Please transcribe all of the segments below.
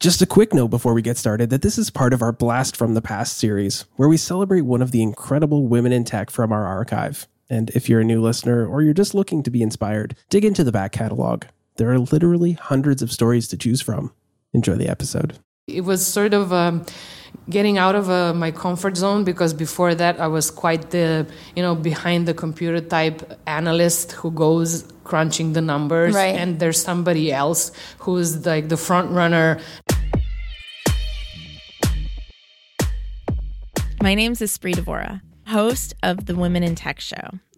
Just a quick note before we get started that this is part of our Blast from the Past series, where we celebrate one of the incredible women in tech from our archive. And if you're a new listener or you're just looking to be inspired, dig into the back catalog. There are literally hundreds of stories to choose from. Enjoy the episode. It was sort of um, getting out of uh, my comfort zone because before that I was quite the you know behind the computer type analyst who goes crunching the numbers Right. and there's somebody else who's like the front runner My name's Espree Devora, host of the Women in Tech Show.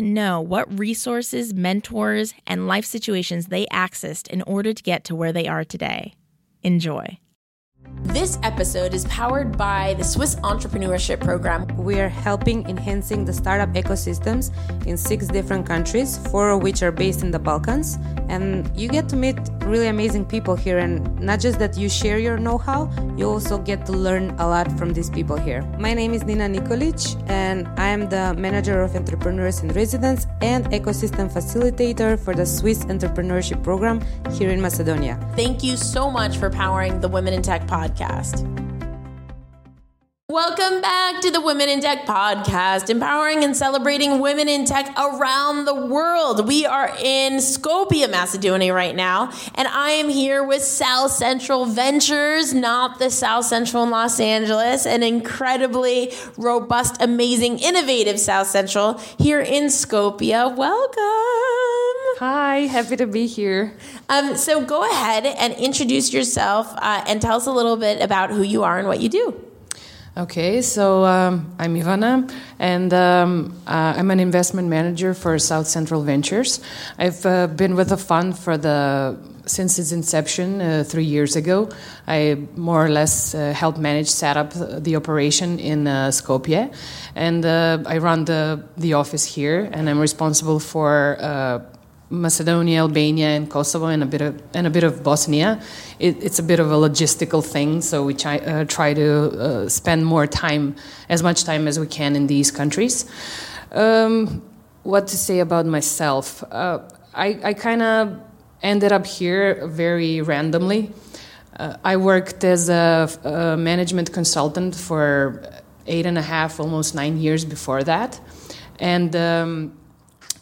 know what resources, mentors, and life situations they accessed in order to get to where they are today. Enjoy. This episode is powered by the Swiss Entrepreneurship Program. We are helping enhancing the startup ecosystems in six different countries, four of which are based in the Balkans. And you get to meet really amazing people here. And not just that you share your know how, you also get to learn a lot from these people here. My name is Nina Nikolic, and I am the manager of entrepreneurs in residence and ecosystem facilitator for the Swiss Entrepreneurship Program here in Macedonia. Thank you so much for powering the Women in Tech podcast podcast. Welcome back to the Women in Tech podcast, empowering and celebrating women in tech around the world. We are in Skopje, Macedonia right now, and I am here with South Central Ventures, not the South Central in Los Angeles, an incredibly robust, amazing, innovative South Central here in Skopje. Welcome. hi happy to be here Um, so go ahead and introduce yourself uh, and tell us a little bit about who you are and what you do. Okay, so um, I'm Ivana, and um, uh, I'm an investment manager for South Central Ventures. I've uh, been with the fund for the since its inception uh, three years ago. I more or less uh, helped manage set up the operation in uh, Skopje, and uh, I run the the office here, and I'm responsible for. Macedonia, Albania, and Kosovo, and a bit of and a bit of Bosnia. It, it's a bit of a logistical thing, so we try, uh, try to uh, spend more time, as much time as we can, in these countries. Um, what to say about myself? Uh, I, I kind of ended up here very randomly. Uh, I worked as a, a management consultant for eight and a half, almost nine years before that, and. Um,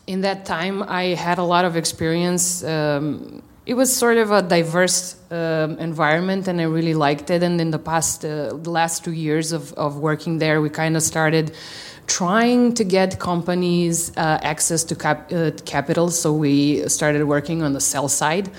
in that time, I had a lot of experience. Um, it was sort of a diverse um, environment, and I really liked it. And in the past, uh, the last two years of, of working there, we kind of started trying to get companies uh, access to cap- uh, capital. So we started working on the sell side.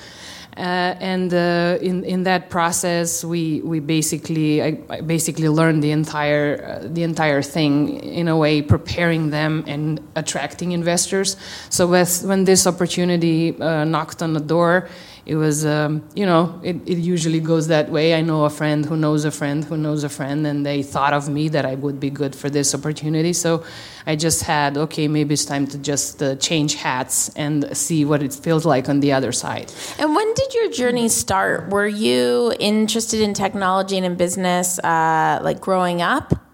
Uh, and uh, in in that process, we we basically I, I basically learned the entire uh, the entire thing in a way, preparing them and attracting investors. So with, when this opportunity knocked on the door, it was um, you know it, it usually goes that way. I know a friend who knows a friend who knows a friend, and they thought of me that I would be good for this opportunity. So I just had okay, maybe it's time to just uh, change hats and see what it feels like on the other side. And when did your journey start? Were you interested in technology and in business uh, like growing up?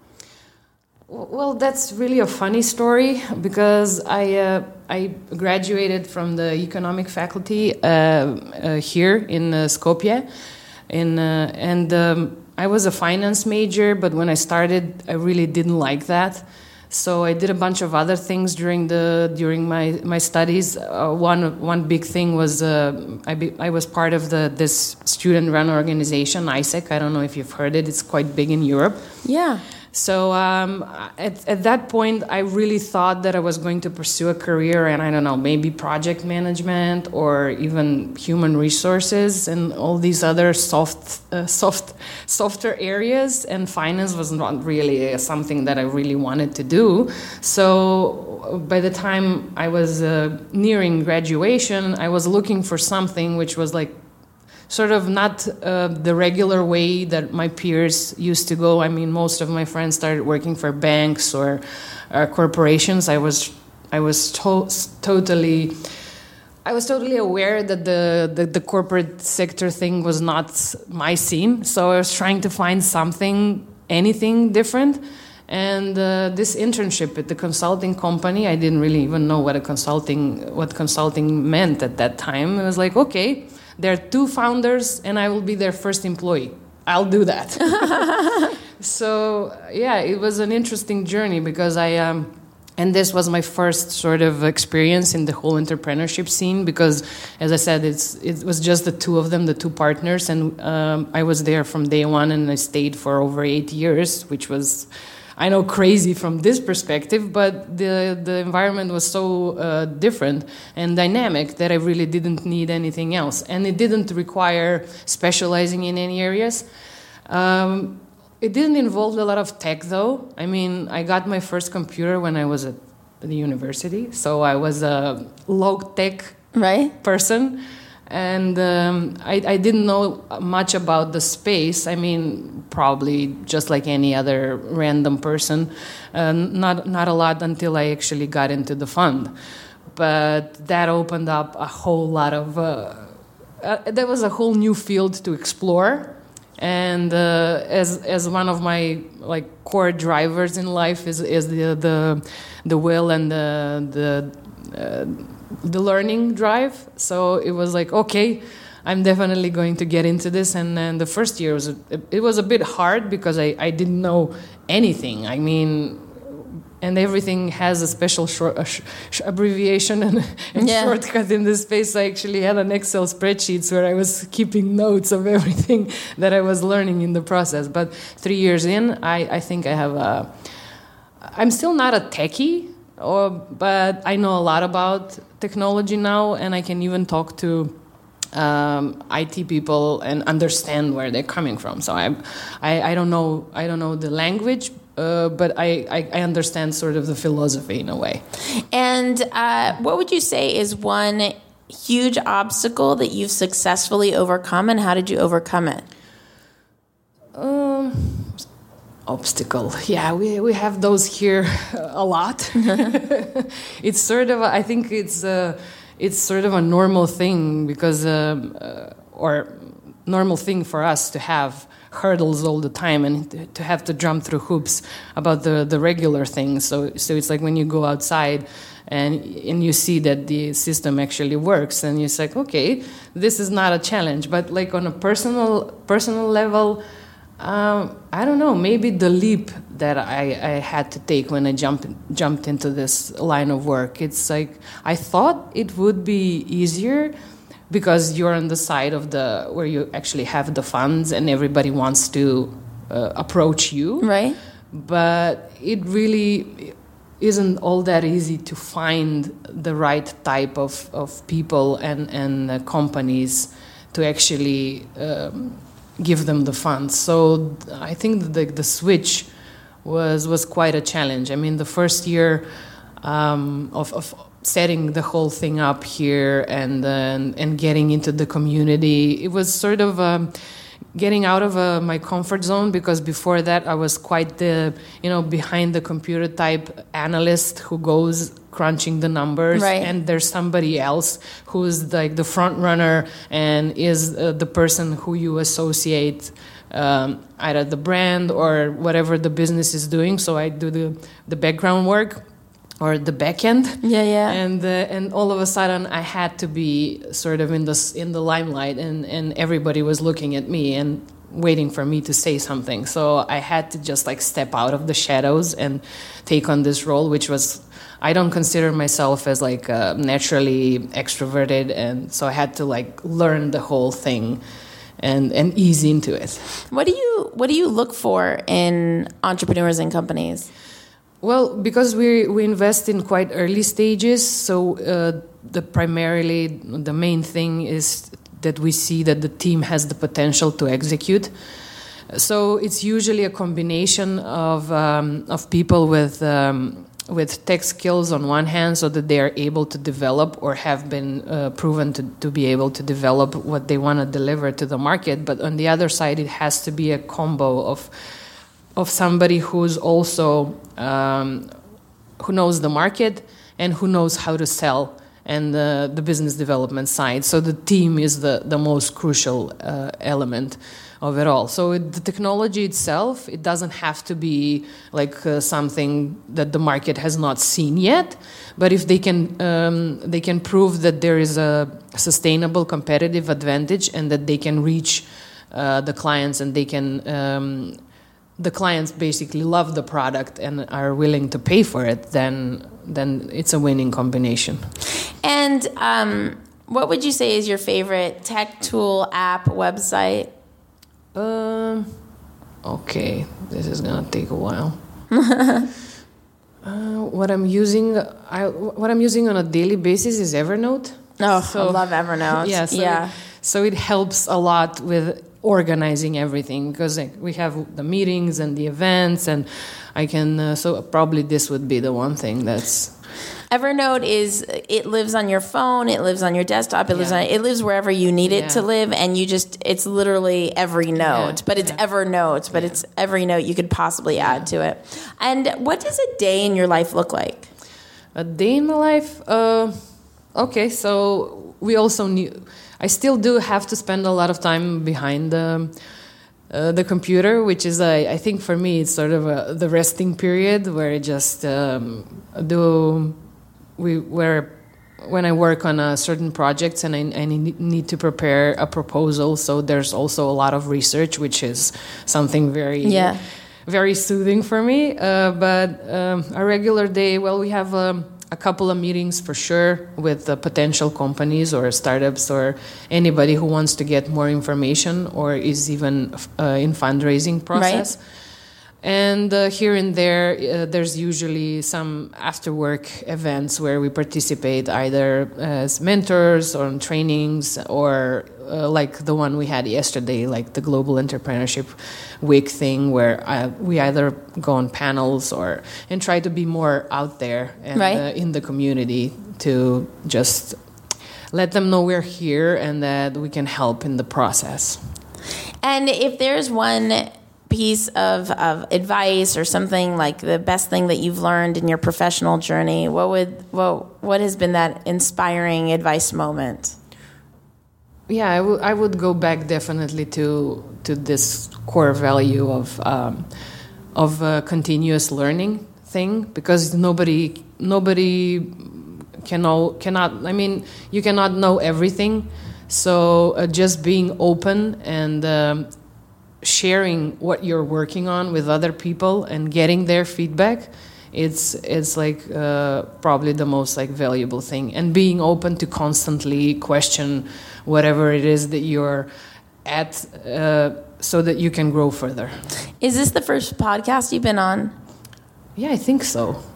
Well, that's really a funny story because I uh, I graduated from the economic faculty uh, uh, here in uh, Skopje, in uh, and um, I was a finance major. But when I started, I really didn't like that. So I did a bunch of other things during the during my my studies. Uh, one one big thing was I be, I was part of the this student run organization AIESEC. I don't know if you've heard it. It's quite big in Europe. Yeah. So um, at, at that point, I really thought that I was going to pursue a career and I don't know, maybe project management or even human resources and all these other soft, uh, soft, softer areas. And finance was not really uh, something that I really wanted to do. So by the time I was uh, nearing graduation, I was looking for something which was like sort of not uh, the regular way that my peers used to go. I mean, most of my friends started working for banks or uh, corporations. I was, I was to- totally. I was totally aware that the, the, the, corporate sector thing was not my scene, so I was trying to find something, anything different. And uh, this internship at the consulting company, I didn't really even know what a consulting what consulting meant at that time. It was like, okay, there are two founders, and I will be their first employee. I'll do that. so yeah, it was an interesting journey because I. Um, and this was my first sort of experience in the whole entrepreneurship scene because as i said it's it was just the two of them the two partners and um, i was there from day one and i stayed for over eight years which was I know crazy from this perspective, but the the environment was so uh, different and dynamic that I really didn't need anything else, and it didn't require specializing in any areas. Um, it didn't involve a lot of tech, though. I mean, I got my first computer when I was at the university, so I was a low tech right person and um, I, I, didn't know much about the space. I mean, probably just like any other random person, uh, not not a lot until I actually got into the fund. But that opened up a whole lot of. Uh, uh, there was a whole new field to explore, and uh, as as one of my like core drivers in life is is the the the will and the the uh, the learning drive. So it was like, okay, I'm definitely going to get into this. And then the first year was a, it was a bit hard because I, I didn't know anything. I mean, and everything has a special short a sh- abbreviation and, and yeah. shortcut in this space. I actually had an Excel spreadsheets where I was keeping notes of everything that I was learning in the process. But three years in, I, I think I have a. I'm still not a techie, or, but I know a lot about technology now, and I can even talk to um, IT people and understand where they're coming from. So I, I, I don't know, I don't know the language, uh, but I, I, I, understand sort of the philosophy in a way. And uh, what would you say is one huge obstacle that you've successfully overcome, and how did you overcome it? Um, obstacle. Yeah, we, we have those here a lot. it's sort of, I think it's, uh, it's sort of a normal thing because, um, uh, or normal thing for us to have hurdles all the time and to have to jump through hoops about the, the regular things. So, so it's like when you go outside and, and you see that the system actually works and you're like, okay, this is not a challenge. But like on a personal, personal level, um, I don't know. Maybe the leap that I, I had to take when I jumped jumped into this line of work. It's like I thought it would be easier because you're on the side of the where you actually have the funds and everybody wants to uh, approach you. Right. But it really isn't all that easy to find the right type of, of people and and uh, companies to actually. Um, give them the funds. So I think the, the switch was was quite a challenge. I mean, the first year um, of, of setting the whole thing up here and uh, and getting into the community, it was sort of. Um, getting out of uh, my comfort zone because before that I was quite the you know behind the computer type analyst who goes crunching the numbers right. and there's somebody else who's like the front runner and is uh, the person who you associate um, either the brand or whatever the business is doing so I do the the background work or the back end. Yeah, yeah. And uh, and all of a sudden, I had to be sort of in the in the limelight, and and everybody was looking at me and waiting for me to say something. So I had to just like step out of the shadows and take on this role, which was. I don't consider myself as like uh, naturally extroverted, and so I had to like learn the whole thing and and ease into it. What do you what do you look for in entrepreneurs and companies? Well, because we we invest in quite early stages, so uh, the primarily the main thing is that we see that the team has the potential to execute. So it's usually a combination of um, of people with um, with tech skills on one hand, so that they are able to develop or have been uh, proven to, to be able to develop what they want to deliver to the market. But on the other side, it has to be a combo of of somebody who's also um, who knows the market and who knows how to sell and the, the business development side. So the team is the, the most crucial uh, element of it all. So the technology itself, it doesn't have to be like uh, something that the market has not seen yet. But if they can, um, they can prove that there is a sustainable competitive advantage and that they can reach uh, the clients and they can um, the clients basically love the product and are willing to pay for it, then then it's a winning combination. And um, what would you say is your favorite tech tool, app, website? Um, okay, this is gonna take a while. uh, what I'm using, I, what I'm using on a daily basis is Evernote. Oh, so, I love Evernote. Yeah, so yeah. It, so it helps a lot with organizing everything because like, we have the meetings and the events, and I can. Uh, so probably this would be the one thing that's Evernote is it lives on your phone, it lives on your desktop, it yeah. lives on it lives wherever you need it yeah. to live, and you just it's literally every note, yeah. but it's Evernote, but it's every note you could possibly add to it. And what does a day in your life look like? A day in my life, uh, okay. So we also need. I still do have to spend a lot of time behind the. Uh, the computer, which is, uh, I think for me, it's sort of a, the resting period where I just um, do we were when I work on a certain projects and I, I, need to prepare a proposal, so there's also a lot of research, which is something very yeah. very soothing for me. Uh, but um, a regular day, well, we have um, a couple of meetings for sure with the potential companies or startups or anybody who wants to get more information or is even uh, in fundraising process. Right and uh, here and there, uh, there's usually some after work events where we participate either as mentors or on trainings or uh, like the one we had yesterday, like the Global Entrepreneurship Week thing, where I, uh, we either go on panels or and try to be more out there and right. Uh, in the community to just let them know we're here and that we can help in the process. And if there's one piece of, of advice or something like the best thing that you've learned in your professional journey what would what what has been that inspiring advice moment? Yeah I, w- I would go back definitely to to this core value of um, of uh, continuous learning thing because nobody nobody can know, cannot i mean you cannot know everything. So uh, just being open and um, sharing what you're working on with other people and getting their feedback it's it's like uh, probably the most like valuable thing. And being open to constantly question whatever it is that you're at uh, so that you can grow further. Is this the first podcast you've been on? Yeah i think so.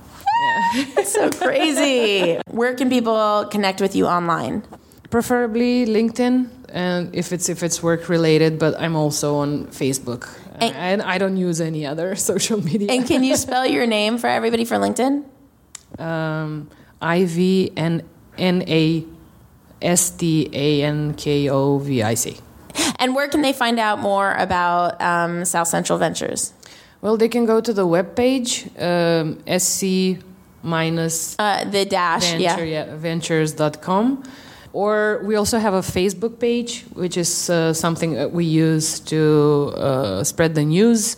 Yeah. so crazy. Where can people connect with you online? Preferably linkedin and if it's if it's work related but i'm also on facebook. And, I, I don't use any other social media. And can you spell your name for everybody for linkedin? Um, i-v-n-a-s-t-a-n-k-o-v-i-c and where can they find out more about um, south central ventures? Well they can go to the webpage um, sc minus uh, the dash venture, yeah. yeah ventures.com or we also have a Facebook page, which is uh, something that we use to uh, spread the news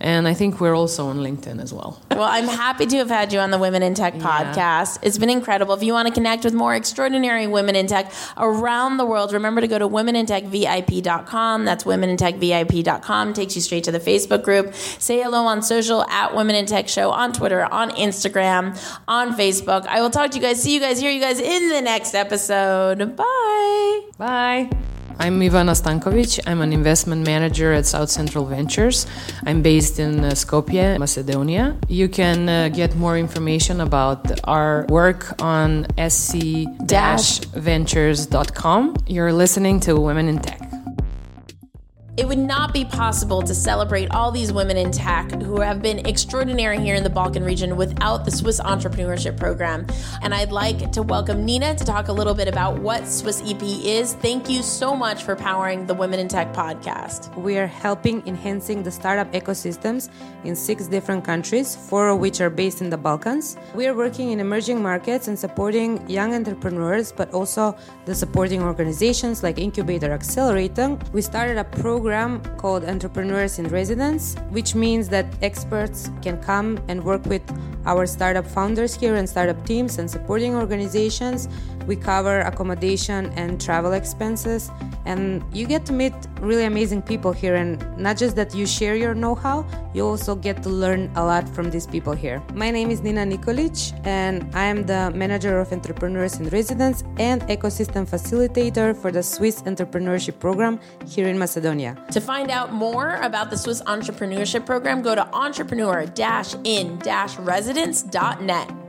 and I think we're also on LinkedIn as well. Well, I'm happy to have had you on the Women in Tech podcast. Yeah. It's been incredible. If you want to connect with more extraordinary women in tech around the world, remember to go to womenintechvip.com. That's womenintechvip.com. Takes you straight to the Facebook group. Say hello on social at Women in Tech Show on Twitter, on Instagram, on Facebook. I will talk to you guys. See you guys, hear you guys in the next episode. Bye. Bye. I'm Ivana Stankovic. I'm an investment manager at South Central Ventures. I'm based in uh, Skopje, Macedonia. You can uh, get more information about our work on sc-ventures.com. You're listening to Women in Tech. It would not be possible to celebrate all these women in tech who have been extraordinary here in the Balkan region without the Swiss Entrepreneurship Program. And I'd like to welcome Nina to talk a little bit about what Swiss EP is. Thank you so much for powering the Women in Tech podcast. We are helping enhancing the startup ecosystems in six different countries, four of which are based in the Balkans. We are working in emerging markets and supporting young entrepreneurs, but also the supporting organizations like Incubator Accelerator. We started a program program called Entrepreneurs in Residence, which means that experts can come and work with our startup founders here and startup teams and supporting organizations. We cover accommodation and travel expenses, and you get to meet really amazing people here. And not just that you share your know how, you also get to learn a lot from these people here. My name is Nina Nikolic, and I am the manager of Entrepreneurs in Residence and ecosystem facilitator for the Swiss Entrepreneurship Program here in Macedonia. To find out more about the Swiss Entrepreneurship Program, go to entrepreneur in residence residence.net.